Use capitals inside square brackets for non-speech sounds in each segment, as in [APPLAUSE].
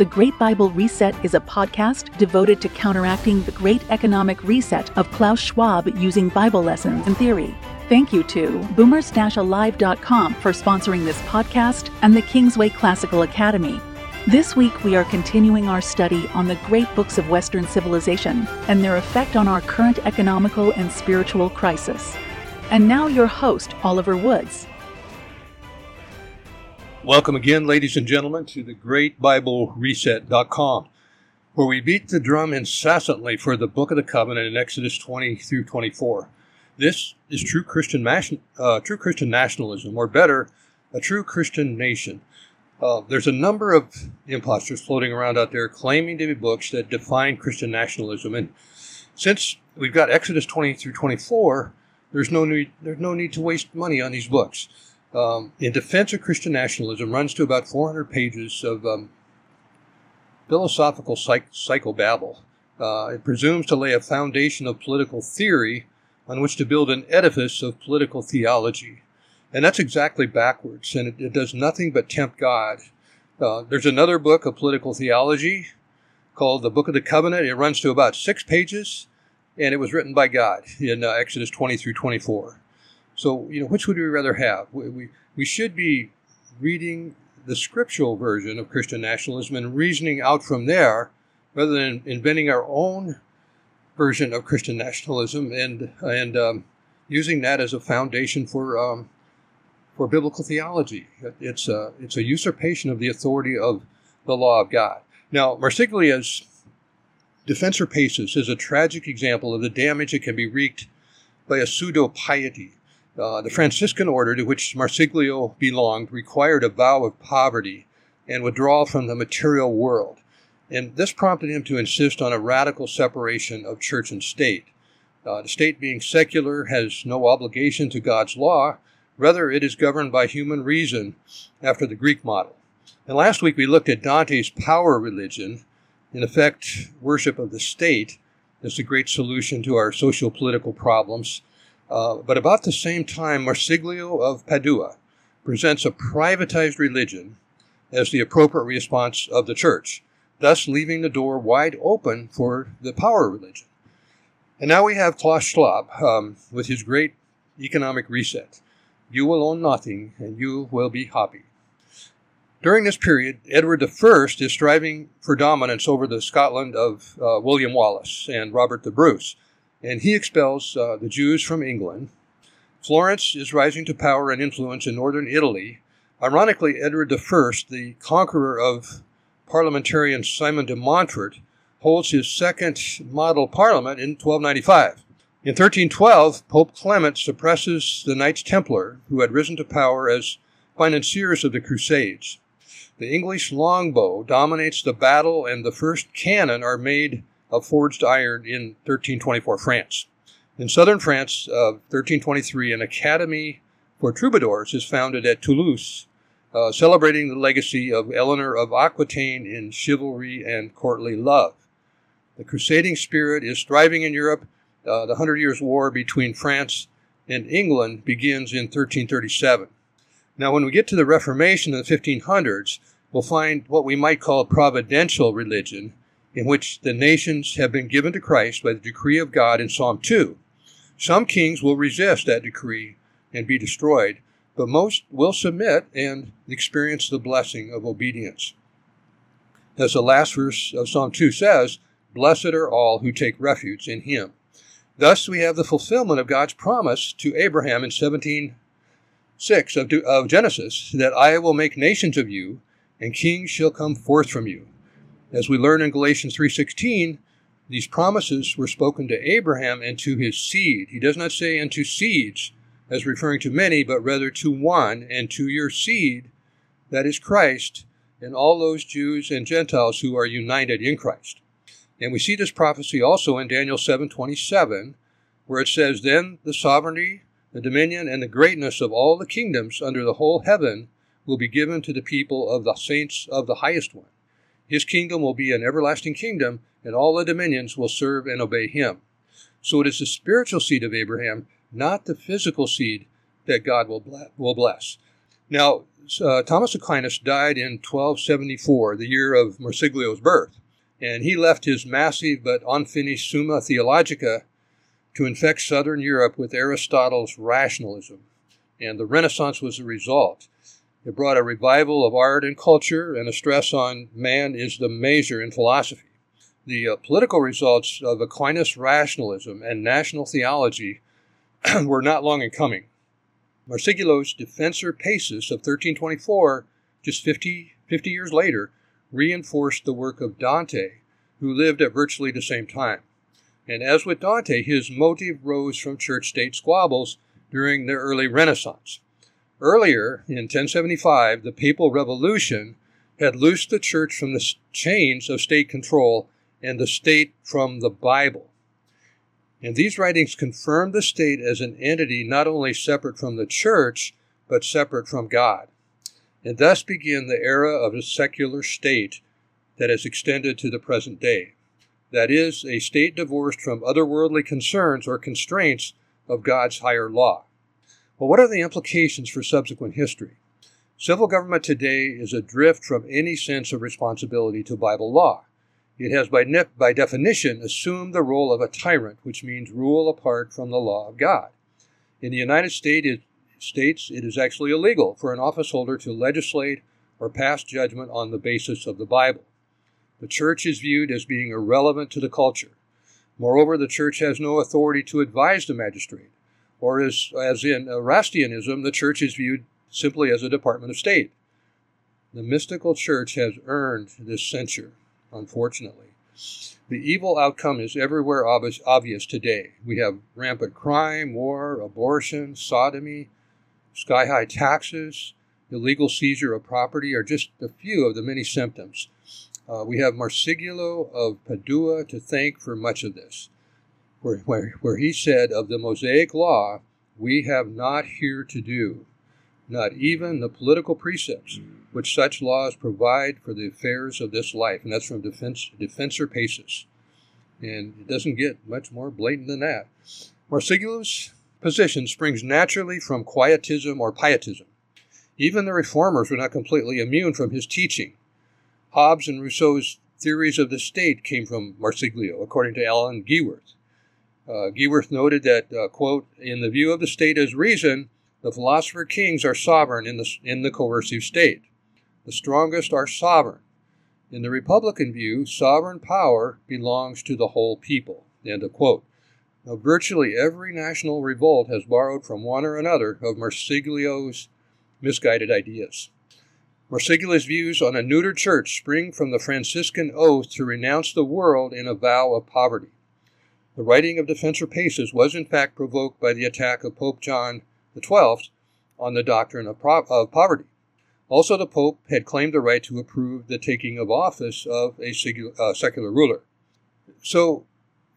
The Great Bible Reset is a podcast devoted to counteracting the great economic reset of Klaus Schwab using Bible lessons and theory. Thank you to boomers-alive.com for sponsoring this podcast and the Kingsway Classical Academy. This week, we are continuing our study on the great books of Western civilization and their effect on our current economical and spiritual crisis. And now, your host, Oliver Woods. Welcome again, ladies and gentlemen, to the GreatBibleReset.com, where we beat the drum incessantly for the Book of the Covenant in Exodus 20 through 24. This is true Christian, uh, true Christian nationalism, or better, a true Christian nation. Uh, there's a number of imposters floating around out there claiming to be books that define Christian nationalism, and since we've got Exodus 20 through 24, there's no need, there's no need to waste money on these books um, in defense of Christian nationalism runs to about 400 pages of um, philosophical psych- psychobabble. Uh, it presumes to lay a foundation of political theory on which to build an edifice of political theology. And that's exactly backwards, and it, it does nothing but tempt God. Uh, there's another book of political theology called the Book of the Covenant. It runs to about six pages, and it was written by God in uh, Exodus 20 through 24. So, you know, which would we rather have? We, we, we should be reading the scriptural version of Christian nationalism and reasoning out from there rather than inventing our own version of Christian nationalism and, and um, using that as a foundation for, um, for biblical theology. It's a, it's a usurpation of the authority of the law of God. Now, Marsiglio's Defensor Pacis is a tragic example of the damage that can be wreaked by a pseudo piety uh, the Franciscan order to which Marsiglio belonged required a vow of poverty and withdrawal from the material world. And this prompted him to insist on a radical separation of church and state. Uh, the state, being secular, has no obligation to God's law. Rather, it is governed by human reason after the Greek model. And last week we looked at Dante's power religion, in effect, worship of the state, as the great solution to our social political problems uh, but about the same time, Marsiglio of Padua presents a privatized religion as the appropriate response of the church, thus leaving the door wide open for the power religion. And now we have Klaus Schwab um, with his great economic reset. You will own nothing and you will be happy. During this period, Edward I is striving for dominance over the Scotland of uh, William Wallace and Robert the Bruce and he expels uh, the Jews from England. Florence is rising to power and influence in northern Italy. Ironically, Edward I, the conqueror of parliamentarian Simon de Montfort, holds his second model parliament in 1295. In 1312, Pope Clement suppresses the Knights Templar, who had risen to power as financiers of the Crusades. The English longbow dominates the battle, and the first cannon are made of forged iron in 1324 France. In southern France, uh, 1323, an academy for troubadours is founded at Toulouse, uh, celebrating the legacy of Eleanor of Aquitaine in chivalry and courtly love. The crusading spirit is thriving in Europe. Uh, the Hundred Years' War between France and England begins in 1337. Now, when we get to the Reformation in the 1500s, we'll find what we might call providential religion, in which the nations have been given to Christ by the decree of God in Psalm 2. Some kings will resist that decree and be destroyed, but most will submit and experience the blessing of obedience. As the last verse of Psalm 2 says, Blessed are all who take refuge in him. Thus, we have the fulfillment of God's promise to Abraham in 17 6 of, of Genesis that I will make nations of you, and kings shall come forth from you. As we learn in Galatians 3:16, these promises were spoken to Abraham and to his seed. He does not say unto seeds as referring to many, but rather to one and to your seed, that is Christ, and all those Jews and Gentiles who are united in Christ. And we see this prophecy also in Daniel 7:27, where it says, "Then the sovereignty, the dominion, and the greatness of all the kingdoms under the whole heaven will be given to the people of the saints of the highest one." His kingdom will be an everlasting kingdom, and all the dominions will serve and obey him. So it is the spiritual seed of Abraham, not the physical seed, that God will bless. Now, uh, Thomas Aquinas died in 1274, the year of Marsiglio's birth, and he left his massive but unfinished Summa Theologica to infect southern Europe with Aristotle's rationalism, and the Renaissance was the result. It brought a revival of art and culture and a stress on man is the measure in philosophy. The uh, political results of Aquinas' rationalism and national theology [CLEARS THROAT] were not long in coming. Marsiglio's Defensor Pacis of 1324, just 50, 50 years later, reinforced the work of Dante, who lived at virtually the same time. And as with Dante, his motive rose from church state squabbles during the early Renaissance. Earlier, in 1075, the papal revolution had loosed the church from the chains of state control and the state from the Bible. And these writings confirmed the state as an entity not only separate from the church, but separate from God. And thus began the era of a secular state that has extended to the present day. That is, a state divorced from otherworldly concerns or constraints of God's higher law. Well, what are the implications for subsequent history? Civil government today is adrift from any sense of responsibility to Bible law. It has, by, ne- by definition, assumed the role of a tyrant, which means rule apart from the law of God. In the United States, it, States, it is actually illegal for an officeholder to legislate or pass judgment on the basis of the Bible. The church is viewed as being irrelevant to the culture. Moreover, the church has no authority to advise the magistrate, or as, as in Erastianism, the church is viewed simply as a department of state. The mystical church has earned this censure unfortunately. The evil outcome is everywhere obvious today. We have rampant crime, war, abortion, sodomy, sky high taxes, illegal seizure of property are just a few of the many symptoms. Uh, we have Marsiglio of Padua to thank for much of this, where, where, where he said, Of the Mosaic law, we have not here to do, not even the political precepts which such laws provide for the affairs of this life. And that's from Defense, Defensor Pacis. And it doesn't get much more blatant than that. Marsiglio's position springs naturally from quietism or pietism. Even the reformers were not completely immune from his teaching. Hobbes and Rousseau's theories of the state came from Marsiglio, according to Alan Gewirth. Uh, noted that, uh, quote, in the view of the state as reason, the philosopher kings are sovereign in the, in the coercive state. The strongest are sovereign. In the Republican view, sovereign power belongs to the whole people. End of quote. Now, virtually every national revolt has borrowed from one or another of Marsiglio's misguided ideas. Marsiglio's views on a neutered church spring from the Franciscan oath to renounce the world in a vow of poverty. The writing of Defensor Pacis was in fact provoked by the attack of Pope John XII on the doctrine of, pro- of poverty. Also, the Pope had claimed the right to approve the taking of office of a uh, secular ruler. So,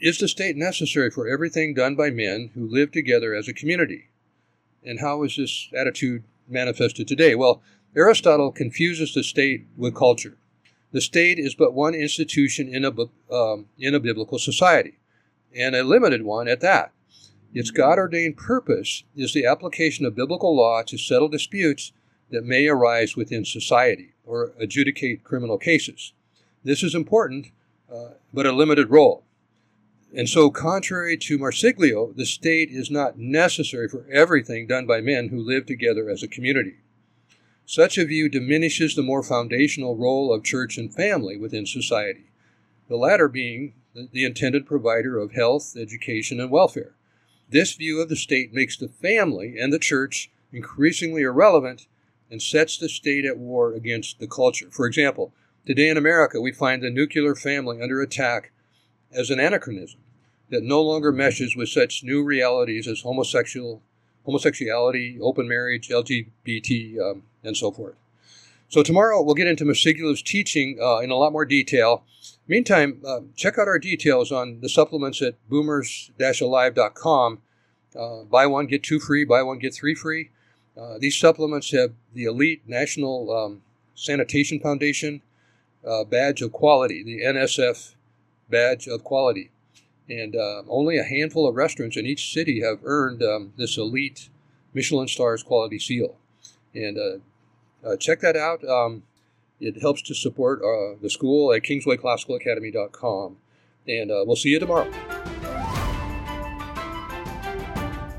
is the state necessary for everything done by men who live together as a community? And how is this attitude manifested today? Well, Aristotle confuses the state with culture. The state is but one institution in a, um, in a biblical society, and a limited one at that. Its God ordained purpose is the application of biblical law to settle disputes that may arise within society or adjudicate criminal cases. This is important, uh, but a limited role. And so, contrary to Marsiglio, the state is not necessary for everything done by men who live together as a community. Such a view diminishes the more foundational role of church and family within society, the latter being the intended provider of health, education, and welfare. This view of the state makes the family and the church increasingly irrelevant and sets the state at war against the culture. For example, today in America, we find the nuclear family under attack as an anachronism that no longer meshes with such new realities as homosexual, homosexuality, open marriage, LGBT, um, and so forth. So tomorrow we'll get into Marsiglio's teaching uh, in a lot more detail. Meantime, uh, check out our details on the supplements at boomers-alive.com. Uh, buy one, get two free, buy one, get three free. Uh, these supplements have the elite National um, Sanitation Foundation uh, badge of quality, the NSF badge of quality. And uh, only a handful of restaurants in each city have earned um, this elite Michelin stars quality seal. And uh, uh, check that out. Um, it helps to support uh, the school at kingswayclassicalacademy.com. And uh, we'll see you tomorrow.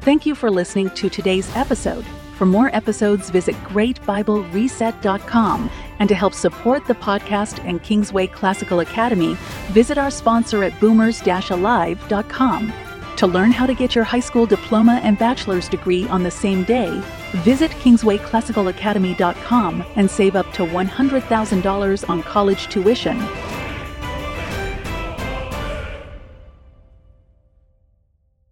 Thank you for listening to today's episode. For more episodes, visit greatbiblereset.com. And to help support the podcast and Kingsway Classical Academy, visit our sponsor at boomers-alive.com. To learn how to get your high school diploma and bachelor's degree on the same day, visit kingswayclassicalacademy.com and save up to $100,000 on college tuition